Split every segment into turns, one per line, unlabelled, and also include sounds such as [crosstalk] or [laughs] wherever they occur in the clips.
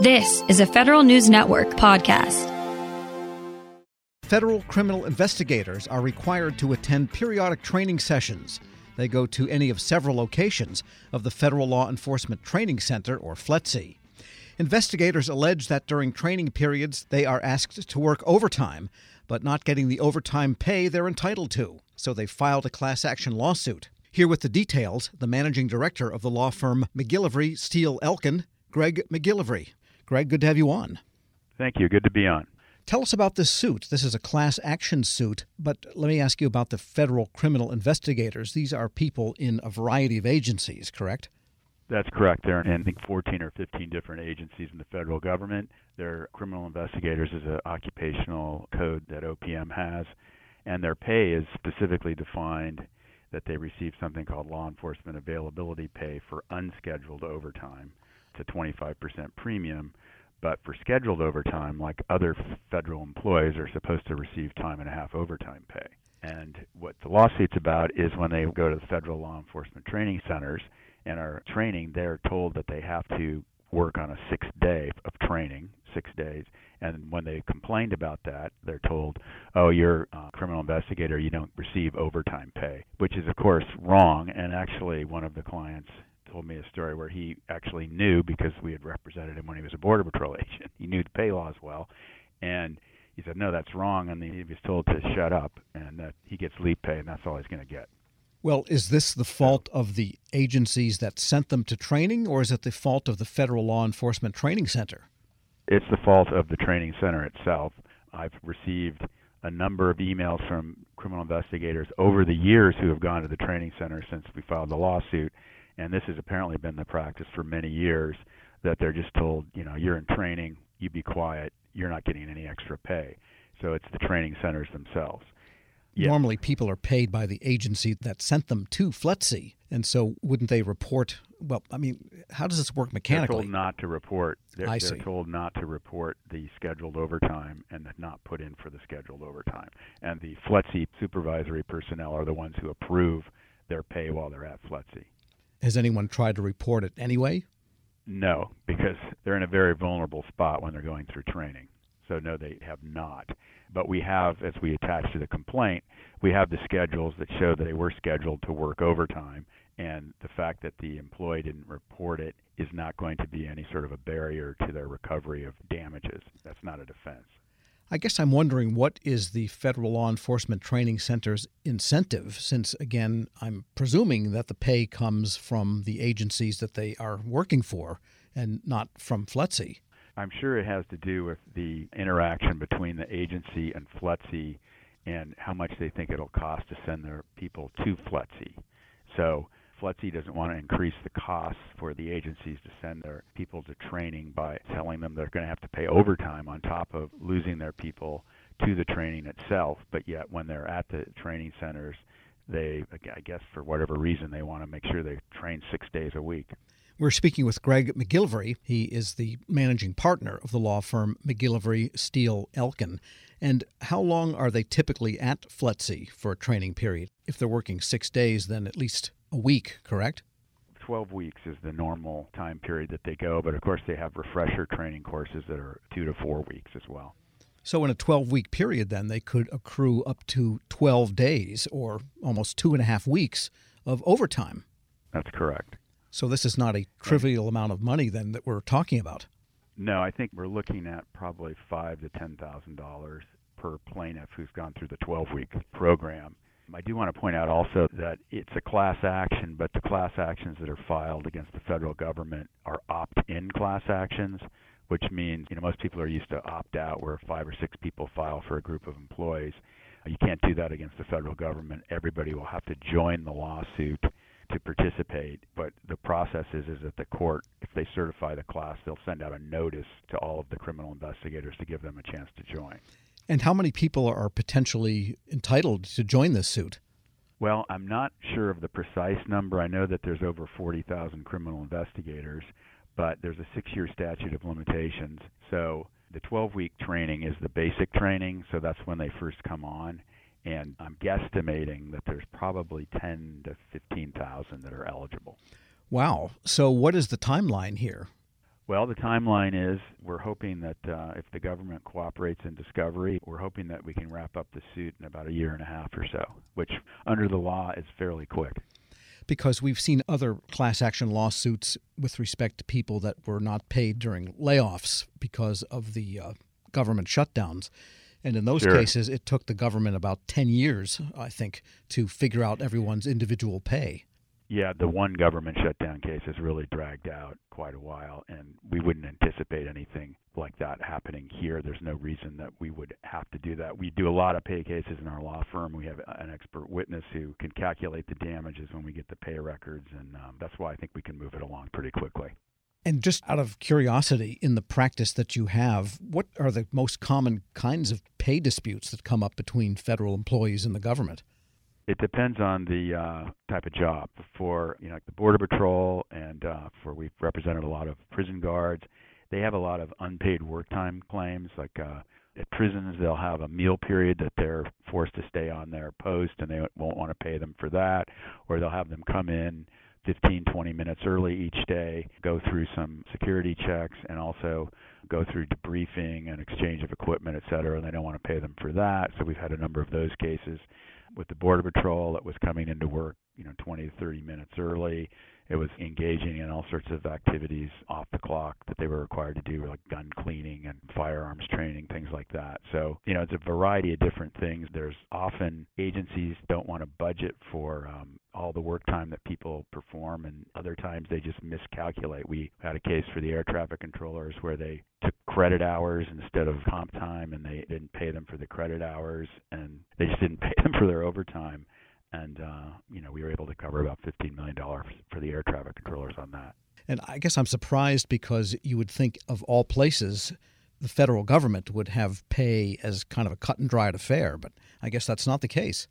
This is a Federal News Network podcast.
Federal criminal investigators are required to attend periodic training sessions. They go to any of several locations of the Federal Law Enforcement Training Center, or FLETC. Investigators allege that during training periods they are asked to work overtime, but not getting the overtime pay they're entitled to. So they filed a class action lawsuit. Here with the details, the managing director of the law firm McGillivray Steele Elkin, Greg McGillivray. Greg, good to have you on.
Thank you. Good to be on.
Tell us about this suit. This is a class action suit, but let me ask you about the federal criminal investigators. These are people in a variety of agencies, correct?
That's correct. They're in, I think, 14 or 15 different agencies in the federal government. They're criminal investigators is an occupational code that OPM has, and their pay is specifically defined that they receive something called law enforcement availability pay for unscheduled overtime to 25% premium. But for scheduled overtime, like other federal employees, are supposed to receive time and a half overtime pay. And what the lawsuit's about is when they go to the federal law enforcement training centers and are training, they're told that they have to work on a sixth day of training, six days. And when they complained about that, they're told, oh, you're a criminal investigator, you don't receive overtime pay, which is, of course, wrong. And actually, one of the clients told me a story where he actually knew because we had represented him when he was a border patrol [laughs] agent. He knew the pay laws well, and he said, "No, that's wrong," and he was told to shut up and that he gets leap pay, and that's all he's going to get.
Well, is this the fault of the agencies that sent them to training, or is it the fault of the Federal Law Enforcement Training Center?
It's the fault of the training center itself. I've received a number of emails from criminal investigators over the years who have gone to the training center since we filed the lawsuit and this has apparently been the practice for many years that they're just told, you know, you're in training, you be quiet, you're not getting any extra pay. So it's the training centers themselves.
Yeah. Normally, people are paid by the agency that sent them to FLETC, and so wouldn't they report? Well, I mean, how does this work mechanically?
They're told not to report. They're,
I
they're told not to report the scheduled overtime and not put in for the scheduled overtime. And the FLETC supervisory personnel are the ones who approve their pay while they're at FLETC.
Has anyone tried to report it anyway?
No, because they're in a very vulnerable spot when they're going through training. So, no, they have not. But we have, as we attach to the complaint, we have the schedules that show that they were scheduled to work overtime. And the fact that the employee didn't report it is not going to be any sort of a barrier to their recovery of damages. That's not a defense.
I guess I'm wondering what is the Federal Law Enforcement Training Center's incentive, since, again, I'm presuming that the pay comes from the agencies that they are working for and not from FLETC.
I'm sure it has to do with the interaction between the agency and FLETC and how much they think it'll cost to send their people to FLETC. So FLETC doesn't want to increase the costs for the agencies to send their people to training by telling them they're going to have to pay overtime on top of losing their people to the training itself. But yet, when they're at the training centers, they, I guess, for whatever reason, they want to make sure they train six days a week.
We're speaking with Greg McGillivray. He is the managing partner of the law firm McGillivray Steele Elkin. And how long are they typically at FLETC for a training period? If they're working six days, then at least a week, correct?
12 weeks is the normal time period that they go, but of course they have refresher training courses that are two to four weeks as well.
So, in a 12 week period, then they could accrue up to 12 days or almost two and a half weeks of overtime.
That's correct.
So, this is not a trivial amount of money then that we're talking about.
No, I think we're looking at probably five to ten thousand dollars per plaintiff who's gone through the 12 week program. I do want to point out also that it's a class action, but the class actions that are filed against the federal government are opt-in class actions, which means you know most people are used to opt-out, where five or six people file for a group of employees. You can't do that against the federal government. Everybody will have to join the lawsuit to participate. But the process is is that the court, if they certify the class, they'll send out a notice to all of the criminal investigators to give them a chance to join.
And how many people are potentially entitled to join this suit?
Well, I'm not sure of the precise number. I know that there's over 40,000 criminal investigators, but there's a six year statute of limitations. So the 12 week training is the basic training, so that's when they first come on. And I'm guesstimating that there's probably 10 to 15,000 that are eligible.
Wow. So what is the timeline here?
Well, the timeline is we're hoping that uh, if the government cooperates in discovery, we're hoping that we can wrap up the suit in about a year and a half or so, which under the law is fairly quick.
Because we've seen other class action lawsuits with respect to people that were not paid during layoffs because of the uh, government shutdowns. And in those
sure.
cases, it took the government about 10 years, I think, to figure out everyone's individual pay.
Yeah, the one government shutdown case has really dragged out quite a while, and we wouldn't anticipate anything like that happening here. There's no reason that we would have to do that. We do a lot of pay cases in our law firm. We have an expert witness who can calculate the damages when we get the pay records, and um, that's why I think we can move it along pretty quickly.
And just out of curiosity, in the practice that you have, what are the most common kinds of pay disputes that come up between federal employees and the government?
It depends on the uh, type of job. For you know, like the border patrol, and uh, for we've represented a lot of prison guards, they have a lot of unpaid work time claims. Like uh, at prisons, they'll have a meal period that they're forced to stay on their post, and they won't want to pay them for that, or they'll have them come in 15, 20 minutes early each day, go through some security checks, and also go through debriefing and exchange of equipment, et cetera, and they don't want to pay them for that. So we've had a number of those cases with the Border Patrol that was coming into work, you know, 20 to 30 minutes early. It was engaging in all sorts of activities off the clock that they were required to do, like gun cleaning and firearms training, things like that. So, you know, it's a variety of different things. There's often agencies don't want to budget for um, all the work time that people perform, and other times they just miscalculate. We had a case for the air traffic controllers where they took credit hours instead of comp time, and they didn't pay them for the credit hours, and they just didn't [laughs] pay them for their overtime and uh, you know we were able to cover about fifteen million dollars for the air traffic controllers on that.
And I guess I'm surprised because you would think of all places the federal government would have pay as kind of a cut and dried affair, but I guess that's not the case.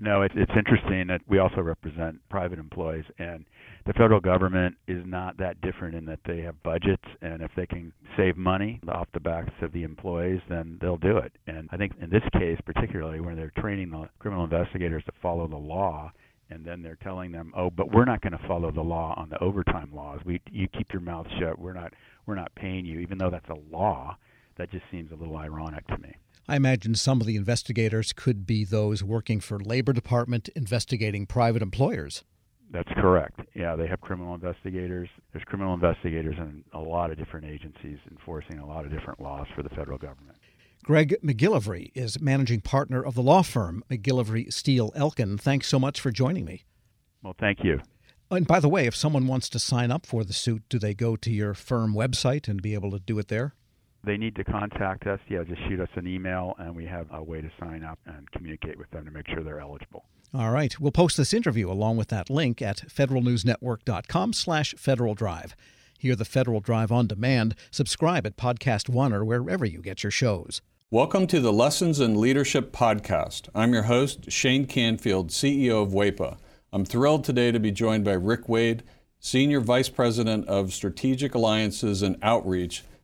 No, it's it's interesting that we also represent private employees, and the federal government is not that different in that they have budgets, and if they can save money off the backs of the employees, then they'll do it. And I think in this case, particularly when they're training the criminal investigators to follow the law, and then they're telling them, "Oh, but we're not going to follow the law on the overtime laws. We you keep your mouth shut. We're not we're not paying you, even though that's a law." That just seems a little ironic to me.
I imagine some of the investigators could be those working for Labor Department investigating private employers.
That's correct. Yeah, they have criminal investigators. There's criminal investigators in a lot of different agencies enforcing a lot of different laws for the federal government.
Greg McGillivray is managing partner of the law firm McGillivray Steele Elkin. Thanks so much for joining me.
Well, thank you.
And by the way, if someone wants to sign up for the suit, do they go to your firm website and be able to do it there?
They need to contact us, yeah, just shoot us an email, and we have a way to sign up and communicate with them to make sure they're eligible.
All right. We'll post this interview along with that link at federalnewsnetwork.com slash Federal Drive. Hear the Federal Drive on demand. Subscribe at Podcast One or wherever you get your shows.
Welcome to the Lessons in Leadership podcast. I'm your host, Shane Canfield, CEO of WEPA. I'm thrilled today to be joined by Rick Wade, Senior Vice President of Strategic Alliances and Outreach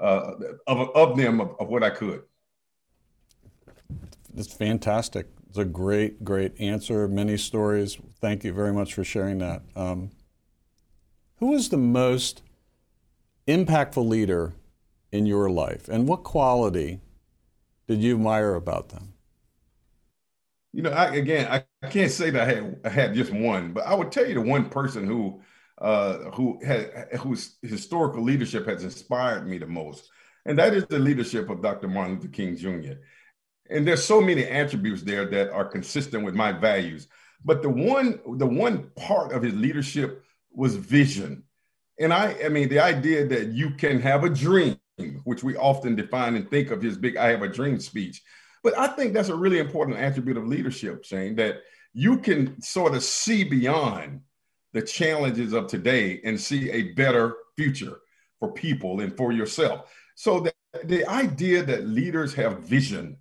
uh, of, of them of, of what I could.
It's fantastic. It's a great, great answer. Many stories. Thank you very much for sharing that. Um, who was the most impactful leader in your life, and what quality did you admire about them?
You know, I, again, I, I can't say that I had, I had just one, but I would tell you the one person who uh, who had whose historical leadership has inspired me the most, and that is the leadership of Dr. Martin Luther King Jr. And there's so many attributes there that are consistent with my values. But the one, the one part of his leadership was vision. And I, I mean, the idea that you can have a dream which we often define and think of his big I have a dream speech. But I think that's a really important attribute of leadership, Shane, that you can sort of see beyond the challenges of today and see a better future for people and for yourself. So the, the idea that leaders have vision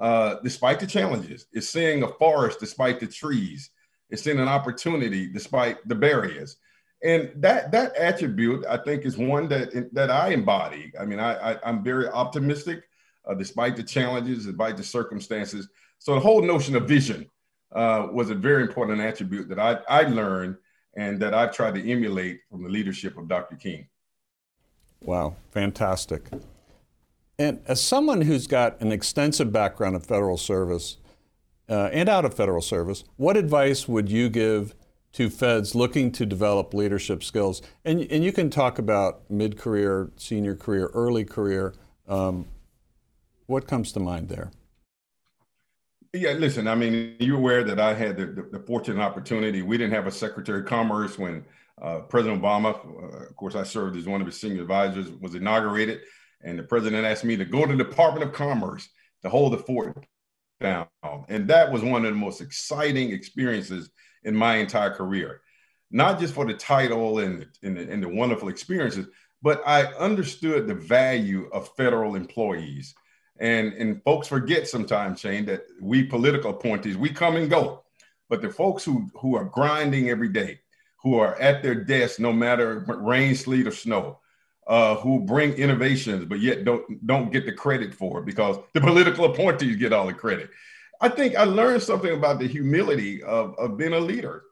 uh, despite the challenges, is seeing a forest despite the trees, it's seeing an opportunity despite the barriers. And that that attribute i think is one that that i embody. I mean i, I am very optimistic uh, despite the challenges despite the circumstances. So the whole notion of vision uh, was a very important attribute that I, I learned and that I've tried to emulate from the leadership of Dr. King.
Wow, fantastic. And as someone who's got an extensive background in federal service uh, and out of federal service, what advice would you give to feds looking to develop leadership skills? And, and you can talk about mid career, senior career, early career. Um, what comes to mind there?
Yeah, listen, I mean, you're aware that I had the, the, the fortunate opportunity. We didn't have a Secretary of Commerce when uh, President Obama, uh, of course, I served as one of his senior advisors, was inaugurated. And the president asked me to go to the Department of Commerce to hold the fort down. And that was one of the most exciting experiences in my entire career. Not just for the title and, and, and the wonderful experiences, but I understood the value of federal employees. And, and folks forget sometimes, Shane, that we political appointees, we come and go. But the folks who, who are grinding every day, who are at their desk no matter rain, sleet, or snow, uh, who bring innovations, but yet don't don't get the credit for it because [laughs] the political appointees get all the credit. I think I learned something about the humility of, of being a leader.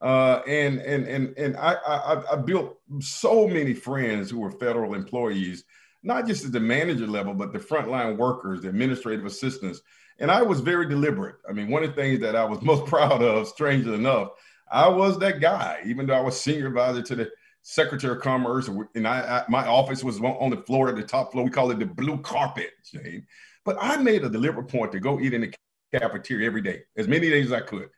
Uh, and and and and I, I I built so many friends who were federal employees, not just at the manager level, but the frontline workers, the administrative assistants. And I was very deliberate. I mean, one of the things that I was [laughs] most proud of, strangely enough, I was that guy, even though I was senior advisor to the Secretary of Commerce, and I, I, my office was on the floor at the top floor. We call it the blue carpet, Shane. But I made a deliberate point to go eat in the cafeteria every day, as many days as I could,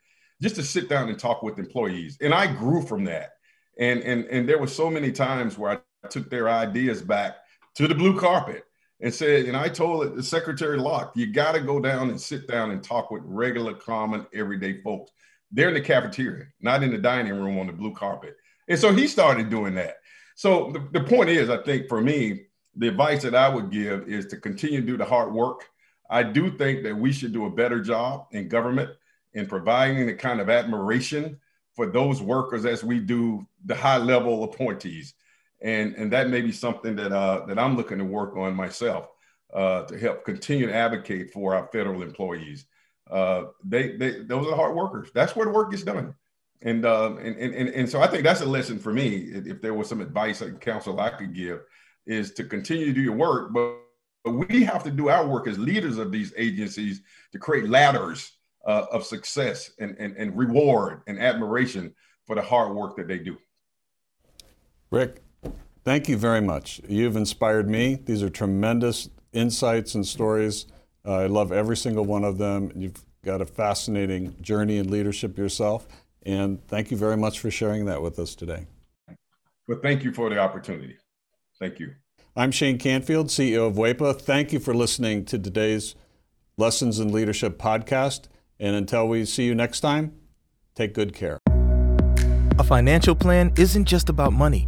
just to sit down and talk with employees. And I grew from that. And and and there were so many times where I took their ideas back to the blue carpet and said, and I told the Secretary Locke, you got to go down and sit down and talk with regular, common, everyday folks. They're in the cafeteria, not in the dining room on the blue carpet. And so he started doing that. So the, the point is, I think for me, the advice that I would give is to continue to do the hard work. I do think that we should do a better job in government in providing the kind of admiration for those workers as we do the high level appointees. And, and that may be something that, uh, that I'm looking to work on myself uh, to help continue to advocate for our federal employees. Uh, they, they, those are the hard workers. That's where the work gets done. And, um, and, and, and so I think that's a lesson for me. If there was some advice and counsel I could give, is to continue to do your work, but, but we have to do our work as leaders of these agencies to create ladders uh, of success and, and, and reward and admiration for the hard work that they do.
Rick, thank you very much. You've inspired me. These are tremendous insights and stories. Uh, I love every single one of them. You've got a fascinating journey in leadership yourself. And thank you very much for sharing that with us today.
Well, thank you for the opportunity. Thank you.
I'm Shane Canfield, CEO of WEPA. Thank you for listening to today's Lessons in Leadership podcast. And until we see you next time, take good care.
A financial plan isn't just about money,